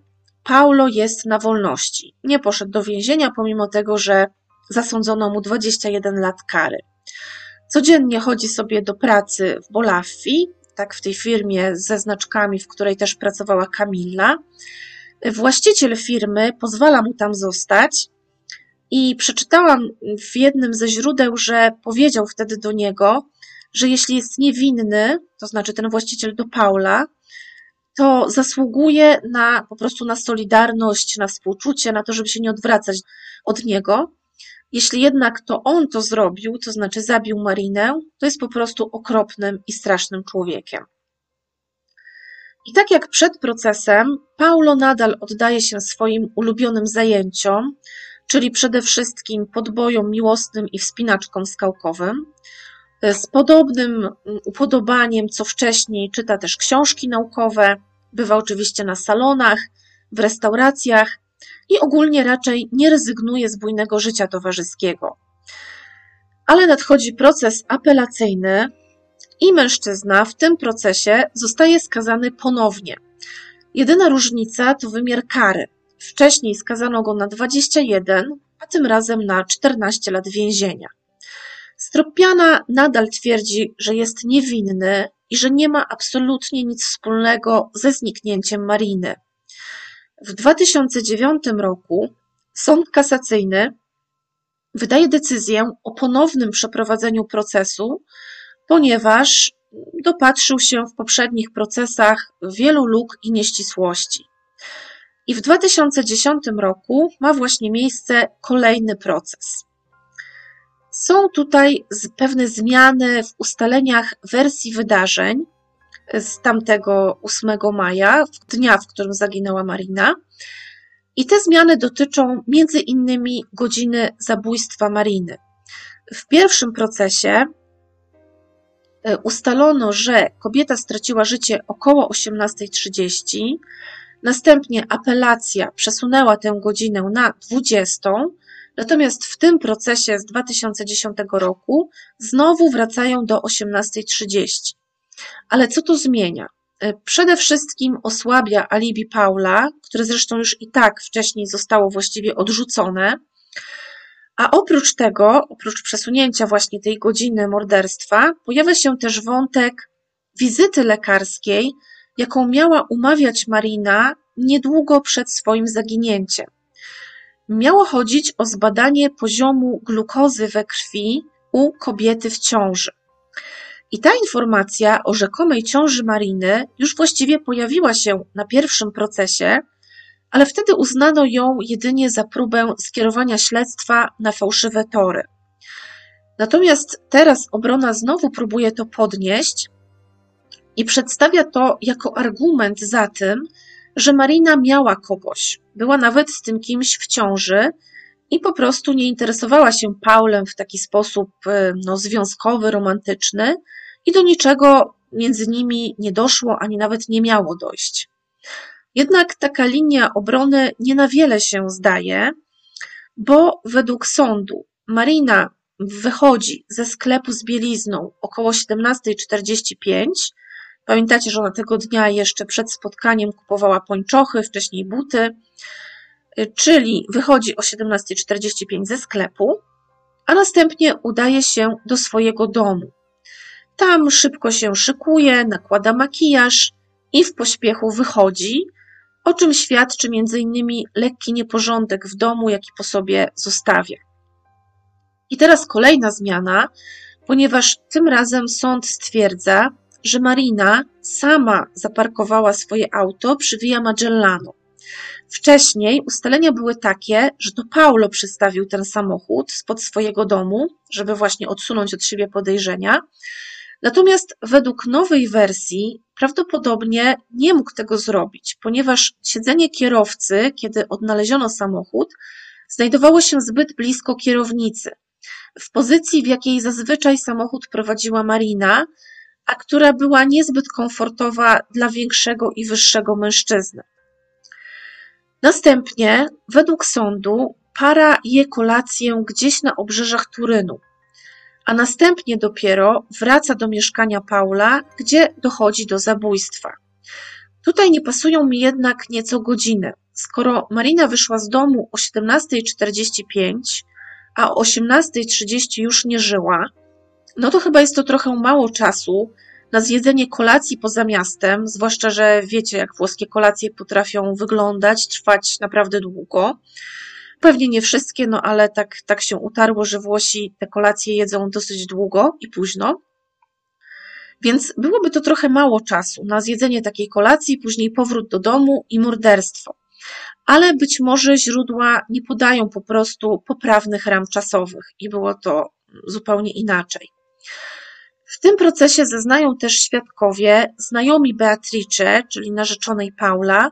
Paulo jest na wolności. Nie poszedł do więzienia, pomimo tego, że zasądzono mu 21 lat kary. Codziennie chodzi sobie do pracy w Bolaffi, tak w tej firmie ze znaczkami, w której też pracowała Kamilla. Właściciel firmy pozwala mu tam zostać i przeczytałam w jednym ze źródeł, że powiedział wtedy do niego, że jeśli jest niewinny, to znaczy ten właściciel do Paula, to zasługuje na po prostu na solidarność, na współczucie, na to, żeby się nie odwracać od niego. Jeśli jednak to on to zrobił, to znaczy zabił Marinę, to jest po prostu okropnym i strasznym człowiekiem. I tak jak przed procesem, Paulo nadal oddaje się swoim ulubionym zajęciom, czyli przede wszystkim podbojom miłosnym i wspinaczkom skałkowym. Z podobnym upodobaniem co wcześniej czyta też książki naukowe, bywa oczywiście na salonach, w restauracjach i ogólnie raczej nie rezygnuje z bujnego życia towarzyskiego. Ale nadchodzi proces apelacyjny i mężczyzna w tym procesie zostaje skazany ponownie. Jedyna różnica to wymiar kary. Wcześniej skazano go na 21, a tym razem na 14 lat więzienia. Stropiana nadal twierdzi, że jest niewinny i że nie ma absolutnie nic wspólnego ze zniknięciem Mariny. W 2009 roku Sąd Kasacyjny wydaje decyzję o ponownym przeprowadzeniu procesu, ponieważ dopatrzył się w poprzednich procesach wielu luk i nieścisłości. I w 2010 roku ma właśnie miejsce kolejny proces. Są tutaj pewne zmiany w ustaleniach wersji wydarzeń z tamtego 8 maja, dnia, w którym zaginęła Marina. I te zmiany dotyczą między innymi godziny zabójstwa Mariny. W pierwszym procesie e, ustalono, że kobieta straciła życie około 18.30, następnie apelacja przesunęła tę godzinę na 20, natomiast w tym procesie z 2010 roku znowu wracają do 18.30. Ale co to zmienia? E, przede wszystkim osłabia alibi Paula, które zresztą już i tak wcześniej zostało właściwie odrzucone. A oprócz tego, oprócz przesunięcia właśnie tej godziny morderstwa, pojawia się też wątek wizyty lekarskiej, jaką miała umawiać Marina niedługo przed swoim zaginięciem. Miało chodzić o zbadanie poziomu glukozy we krwi u kobiety w ciąży. I ta informacja o rzekomej ciąży Mariny już właściwie pojawiła się na pierwszym procesie, ale wtedy uznano ją jedynie za próbę skierowania śledztwa na fałszywe tory. Natomiast teraz obrona znowu próbuje to podnieść i przedstawia to jako argument za tym, że Marina miała kogoś, była nawet z tym kimś w ciąży i po prostu nie interesowała się Paulem w taki sposób e, no, związkowy, romantyczny, i do niczego między nimi nie doszło, ani nawet nie miało dojść. Jednak taka linia obrony nie na wiele się zdaje, bo według sądu Marina wychodzi ze sklepu z bielizną około 17.45. Pamiętacie, że ona tego dnia jeszcze przed spotkaniem kupowała pończochy, wcześniej buty, czyli wychodzi o 17.45 ze sklepu, a następnie udaje się do swojego domu. Tam szybko się szykuje, nakłada makijaż i w pośpiechu wychodzi, o czym świadczy m.in. lekki nieporządek w domu, jaki po sobie zostawia. I teraz kolejna zmiana, ponieważ tym razem sąd stwierdza, że Marina sama zaparkowała swoje auto przy Via Magellano. Wcześniej ustalenia były takie, że to Paulo przystawił ten samochód spod swojego domu, żeby właśnie odsunąć od siebie podejrzenia, Natomiast według nowej wersji prawdopodobnie nie mógł tego zrobić, ponieważ siedzenie kierowcy, kiedy odnaleziono samochód, znajdowało się zbyt blisko kierownicy, w pozycji, w jakiej zazwyczaj samochód prowadziła Marina, a która była niezbyt komfortowa dla większego i wyższego mężczyzny. Następnie, według sądu, para je kolację gdzieś na obrzeżach Turynu a następnie dopiero wraca do mieszkania Paula, gdzie dochodzi do zabójstwa. Tutaj nie pasują mi jednak nieco godziny. Skoro Marina wyszła z domu o 17.45, a o 18.30 już nie żyła, no to chyba jest to trochę mało czasu na zjedzenie kolacji poza miastem, zwłaszcza, że wiecie, jak włoskie kolacje potrafią wyglądać, trwać naprawdę długo. Pewnie nie wszystkie, no ale tak, tak się utarło, że Włosi te kolacje jedzą dosyć długo i późno. Więc byłoby to trochę mało czasu na zjedzenie takiej kolacji, później powrót do domu i morderstwo. Ale być może źródła nie podają po prostu poprawnych ram czasowych i było to zupełnie inaczej. W tym procesie zeznają też świadkowie znajomi Beatrice, czyli narzeczonej Paula,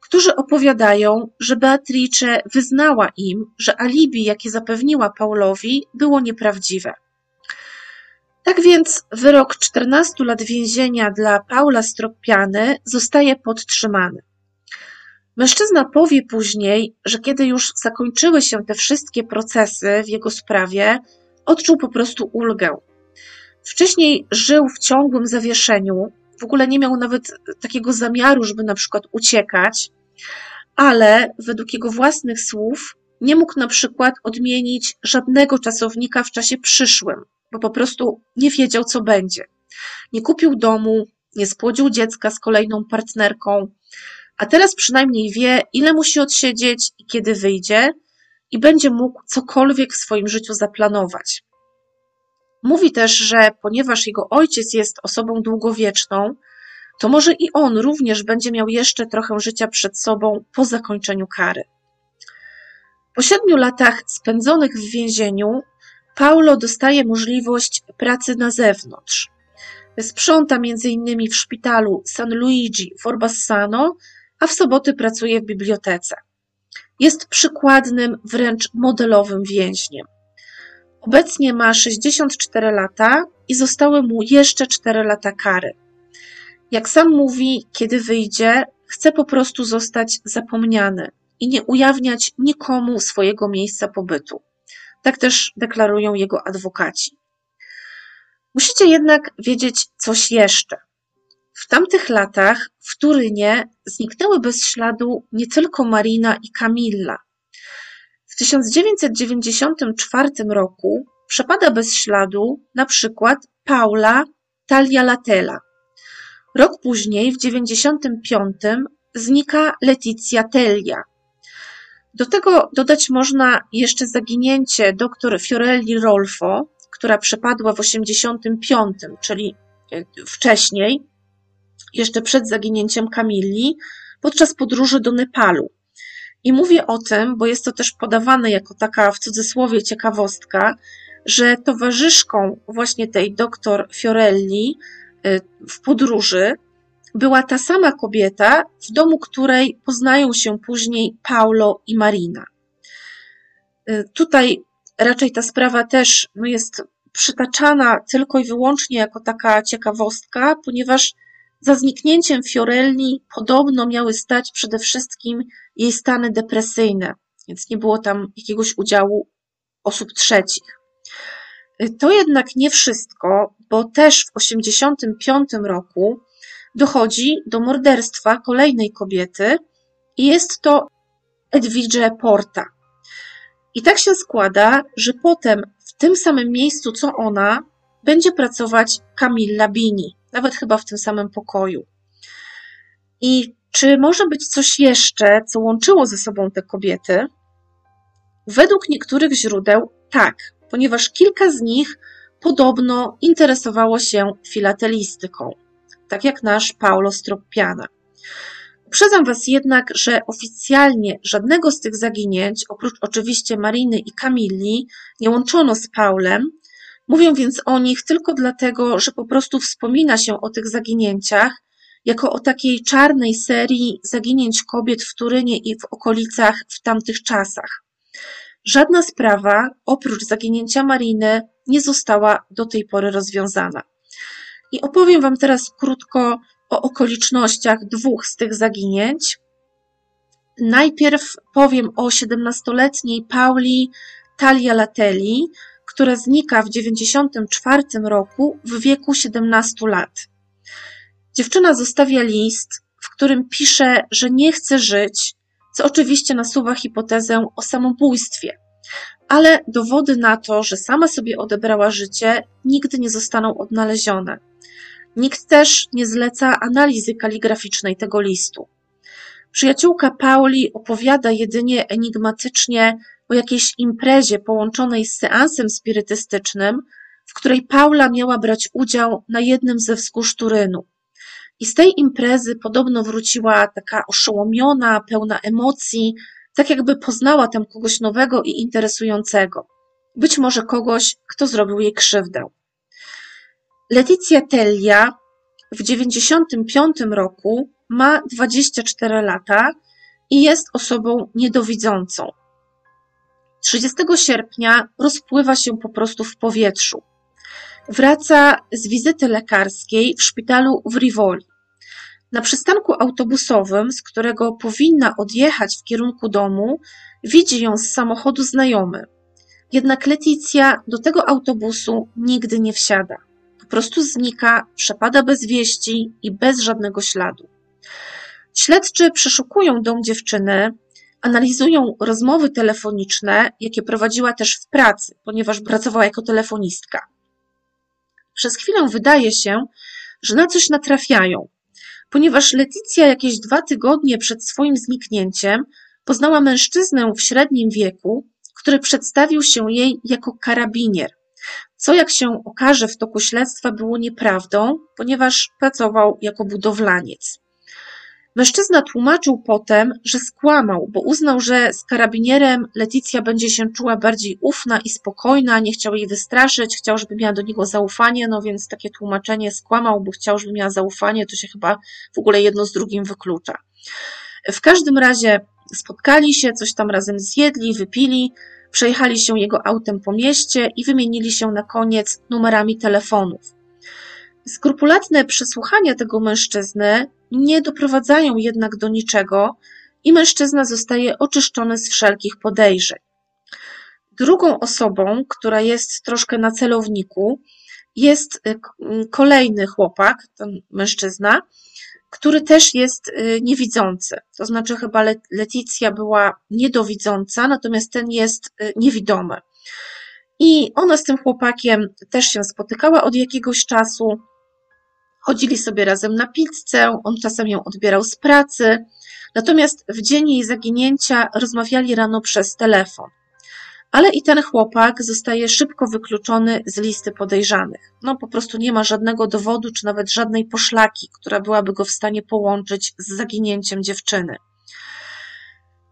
którzy opowiadają, że Beatrice wyznała im, że alibi, jakie zapewniła Paulowi, było nieprawdziwe. Tak więc wyrok 14 lat więzienia dla Paula Stropiany zostaje podtrzymany. Mężczyzna powie później, że kiedy już zakończyły się te wszystkie procesy w jego sprawie, odczuł po prostu ulgę. Wcześniej żył w ciągłym zawieszeniu, w ogóle nie miał nawet takiego zamiaru, żeby na przykład uciekać, ale według jego własnych słów nie mógł na przykład odmienić żadnego czasownika w czasie przyszłym, bo po prostu nie wiedział, co będzie. Nie kupił domu, nie spłodził dziecka z kolejną partnerką, a teraz przynajmniej wie, ile musi odsiedzieć i kiedy wyjdzie, i będzie mógł cokolwiek w swoim życiu zaplanować. Mówi też, że ponieważ jego ojciec jest osobą długowieczną, to może i on również będzie miał jeszcze trochę życia przed sobą po zakończeniu kary. Po siedmiu latach spędzonych w więzieniu, Paulo dostaje możliwość pracy na zewnątrz. Sprząta m.in. w szpitalu San Luigi w Orbassano, a w soboty pracuje w bibliotece. Jest przykładnym, wręcz modelowym więźniem. Obecnie ma 64 lata i zostały mu jeszcze 4 lata kary. Jak sam mówi, kiedy wyjdzie, chce po prostu zostać zapomniany i nie ujawniać nikomu swojego miejsca pobytu. Tak też deklarują jego adwokaci. Musicie jednak wiedzieć coś jeszcze. W tamtych latach w Turynie zniknęły bez śladu nie tylko Marina i Camilla. W 1994 roku przepada bez śladu na przykład Paula Taglialatella. Rok później, w 1995, znika Letizia Tellia. Do tego dodać można jeszcze zaginięcie dr Fiorelli Rolfo, która przepadła w 1985, czyli e, wcześniej, jeszcze przed zaginięciem Kamilli, podczas podróży do Nepalu. I mówię o tym, bo jest to też podawane jako taka w cudzysłowie ciekawostka, że towarzyszką właśnie tej doktor Fiorelli y, w podróży była ta sama kobieta, w domu której poznają się później Paulo i Marina. Y, tutaj raczej ta sprawa też no jest przytaczana tylko i wyłącznie jako taka ciekawostka, ponieważ za zniknięciem Fiorelli podobno miały stać przede wszystkim jej stany depresyjne, więc nie było tam jakiegoś udziału osób trzecich. To jednak nie wszystko, bo też w 1985 roku dochodzi do morderstwa kolejnej kobiety i jest to Edwidge Porta. I tak się składa, że potem w tym samym miejscu co ona będzie pracować Camilla Bini, nawet chyba w tym samym pokoju. I czy może być coś jeszcze, co łączyło ze sobą te kobiety? Według niektórych źródeł tak, ponieważ kilka z nich podobno interesowało się filatelistyką, tak jak nasz Paulo Stroppiana. Uprzedzam Was jednak, że oficjalnie żadnego z tych zaginięć, oprócz oczywiście Mariny i Kamilli, nie łączono z Paulem. Mówię więc o nich tylko dlatego, że po prostu wspomina się o tych zaginięciach jako o takiej czarnej serii zaginięć kobiet w Turynie i w okolicach w tamtych czasach. Żadna sprawa, oprócz zaginięcia Mariny, nie została do tej pory rozwiązana. I opowiem Wam teraz krótko o okolicznościach dwóch z tych zaginięć. Najpierw powiem o 17-letniej Pauli Taglialatelli, która znika w 1994 roku w wieku 17 lat. Dziewczyna zostawia list, w którym pisze, że nie chce żyć, co oczywiście nasuwa hipotezę o samobójstwie, ale dowody na to, że sama sobie odebrała życie, nigdy nie zostaną odnalezione. Nikt też nie zleca analizy kaligraficznej tego listu. Przyjaciółka Pauli opowiada jedynie enigmatycznie o jakiejś imprezie połączonej z seansem spirytystycznym, w której Paula miała brać udział na jednym ze wzgórz Turynu. I z tej imprezy podobno wróciła taka oszołomiona, pełna emocji, tak jakby poznała tam kogoś nowego i interesującego. Być może kogoś, kto zrobił jej krzywdę. Leticia Tellia w 95 roku ma 24 lata i jest osobą niedowidzącą. 30 sierpnia rozpływa się po prostu w powietrzu. Wraca z wizyty lekarskiej w szpitalu w Rivoli. Na przystanku autobusowym, z którego powinna odjechać w kierunku domu, widzi ją z samochodu znajomy. Jednak Leticja do tego autobusu nigdy nie wsiada. Po prostu znika, przepada bez wieści i bez żadnego śladu. Śledczy przeszukują dom dziewczyny, analizują rozmowy telefoniczne, jakie prowadziła też w pracy, ponieważ pracowała jako telefonistka. przez chwilę wydaje się, że na coś natrafiają, ponieważ Leticja jakieś dwa tygodnie przed swoim zniknięciem poznała mężczyznę w średnim wieku, który przedstawił się jej jako karabinier, co jak się okaże w toku śledztwa było nieprawdą, ponieważ pracował jako budowlaniec. Mężczyzna tłumaczył potem, że skłamał, bo uznał, że z karabinierem Leticja będzie się czuła bardziej ufna i spokojna, nie chciał jej wystraszyć, chciał, żeby miała do niego zaufanie, no więc takie tłumaczenie skłamał, bo chciał, żeby miała zaufanie, to się chyba w ogóle jedno z drugim wyklucza. W każdym razie spotkali się, coś tam razem zjedli, wypili, przejechali się jego autem po mieście i wymienili się na koniec numerami telefonów. Skrupulatne przesłuchania tego mężczyzny nie doprowadzają jednak do niczego i mężczyzna zostaje oczyszczony z wszelkich podejrzeń. Drugą osobą, która jest troszkę na celowniku, jest y, kolejny chłopak, ten mężczyzna, który też jest y, niewidzący. To znaczy, chyba Leticja była niedowidząca, natomiast ten jest y, niewidomy. I ona z tym chłopakiem też się spotykała od jakiegoś czasu. Chodzili sobie razem na pizzę, on czasem ją odbierał z pracy. Natomiast w dzień jej zaginięcia rozmawiali rano przez telefon. Ale i ten chłopak zostaje szybko wykluczony z listy podejrzanych. No po prostu nie ma żadnego dowodu, czy nawet żadnej poszlaki, która byłaby go w stanie połączyć z zaginięciem dziewczyny.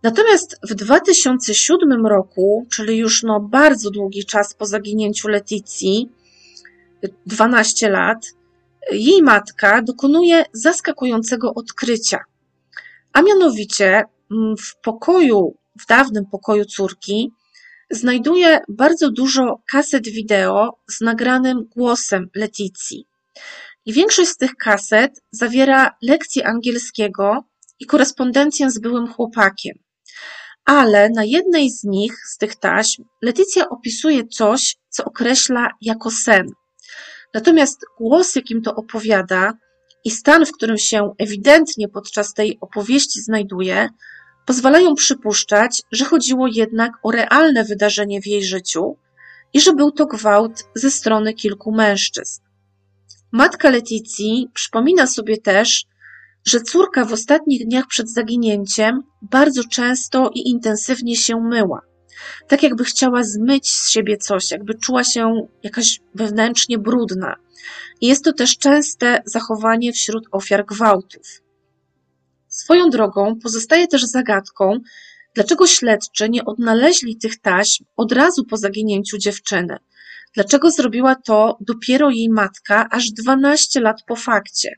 Natomiast w 2007 roku, czyli już no bardzo długi czas po zaginięciu Leticji, 12 lat, jej matka dokonuje zaskakującego odkrycia. A mianowicie mm, w pokoju, w dawnym pokoju córki, znajduje bardzo dużo kaset wideo z nagranym głosem Leticji. I większość z tych kaset zawiera lekcje angielskiego i korespondencję z byłym chłopakiem. Ale na jednej z nich, z tych taśm, Leticja opisuje coś, co określa jako sen. Natomiast głos, jakim to opowiada, i stan, w którym się ewidentnie podczas tej opowieści znajduje, pozwalają przypuszczać, że chodziło jednak o realne wydarzenie w jej życiu i że był to gwałt ze strony kilku mężczyzn. Matka Leticji przypomina sobie też, że córka w ostatnich dniach przed zaginięciem bardzo często i intensywnie się myła. Tak jakby chciała zmyć z siebie coś, jakby czuła się jakaś wewnętrznie brudna. I jest to też częste zachowanie wśród ofiar gwałtów. Swoją drogą pozostaje też zagadką, dlaczego śledczy nie odnaleźli tych taśm od razu po zaginięciu dziewczyny. Dlaczego zrobiła to dopiero jej matka aż 12 lat po fakcie?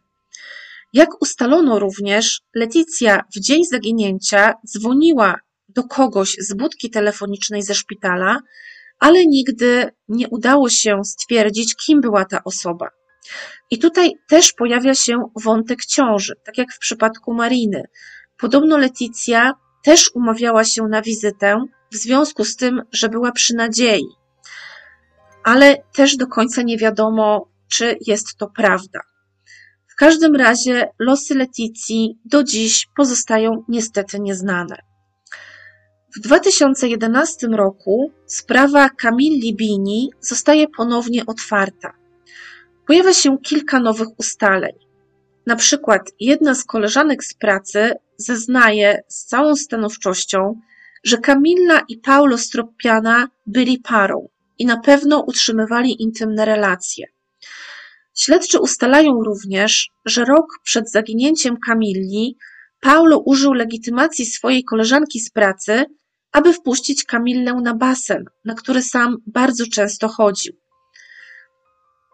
Jak ustalono również, Leticja w dzień zaginięcia dzwoniła do kogoś z budki telefonicznej ze szpitala, ale nigdy nie udało się stwierdzić, kim była ta osoba. I tutaj też pojawia się wątek ciąży, tak jak w przypadku Mariny. Podobno Leticja też umawiała się na wizytę w związku z tym, że była przy nadziei. Ale też do końca nie wiadomo, czy jest to prawda. W każdym razie losy Leticji do dziś pozostają niestety nieznane. W 2011 roku sprawa Camilli Bini zostaje ponownie otwarta pojawia się kilka nowych ustaleń. Na przykład jedna z koleżanek z pracy zeznaje z całą stanowczością, że Camilla i Paulo Stroppiana byli parą i na pewno utrzymywali intymne relacje. Śledczy ustalają również, że rok przed zaginięciem Camilli Paulo użył legitymacji swojej koleżanki z pracy, aby wpuścić Camillę na basen, na który sam bardzo często chodził.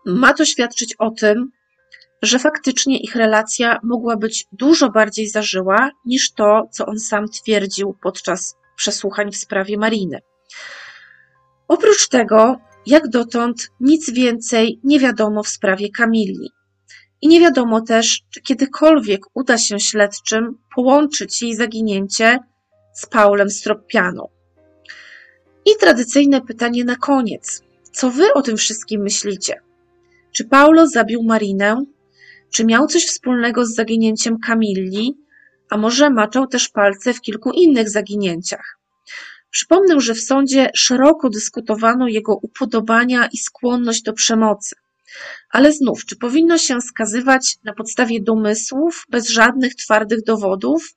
Ma to świadczyć o tym, że faktycznie ich relacja mogła być dużo bardziej zażyła niż to, co on sam twierdził podczas przesłuchań w sprawie Mariny. Oprócz tego, jak dotąd nic więcej nie wiadomo w sprawie Kamili. I nie wiadomo też, czy kiedykolwiek uda się śledczym połączyć jej zaginięcie z Paulem Stroppianą. I tradycyjne pytanie na koniec. Co wy o tym wszystkim myślicie? Czy Paulo zabił Marinę? Czy miał coś wspólnego z zaginięciem Kamilli? A może maczał też palce w kilku innych zaginięciach? Przypomnę, że w sądzie szeroko dyskutowano jego upodobania i skłonność do przemocy. Ale znów, czy powinno się skazywać na podstawie domysłów, bez żadnych twardych dowodów?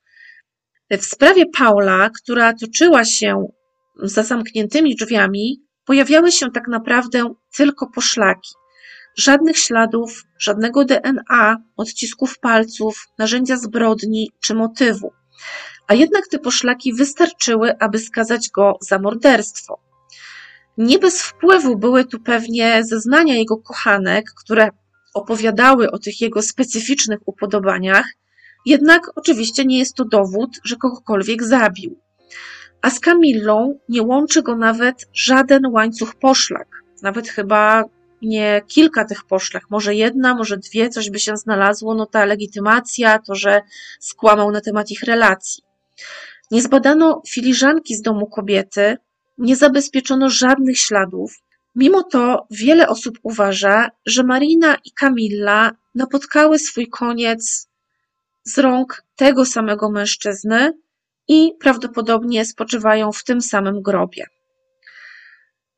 W sprawie Paula, która toczyła się za zamkniętymi drzwiami, pojawiały się tak naprawdę tylko poszlaki. Żadnych śladów, żadnego DNA, odcisków palców, narzędzia zbrodni czy motywu. A jednak te poszlaki wystarczyły, aby skazać go za morderstwo. Nie bez wpływu były tu pewnie zeznania jego kochanek, które opowiadały o tych jego specyficznych upodobaniach, jednak oczywiście nie jest to dowód, że kogokolwiek zabił. A z Kamillą nie łączy go nawet żaden łańcuch poszlak, nawet chyba nie kilka tych poszlak, może jedna, może dwie, coś by się znalazło, no ta legitymacja, to, że skłamał na temat ich relacji. Nie zbadano filiżanki z domu kobiety, nie zabezpieczono żadnych śladów. Mimo to wiele osób uważa, że Marina i Kamilla napotkały swój koniec z rąk tego samego mężczyzny i prawdopodobnie spoczywają w tym samym grobie.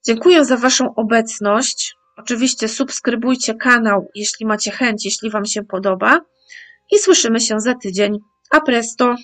Dziękuję za Waszą obecność. Oczywiście subskrybujcie kanał, jeśli macie chęć, jeśli Wam się podoba. I słyszymy się za tydzień. A presto!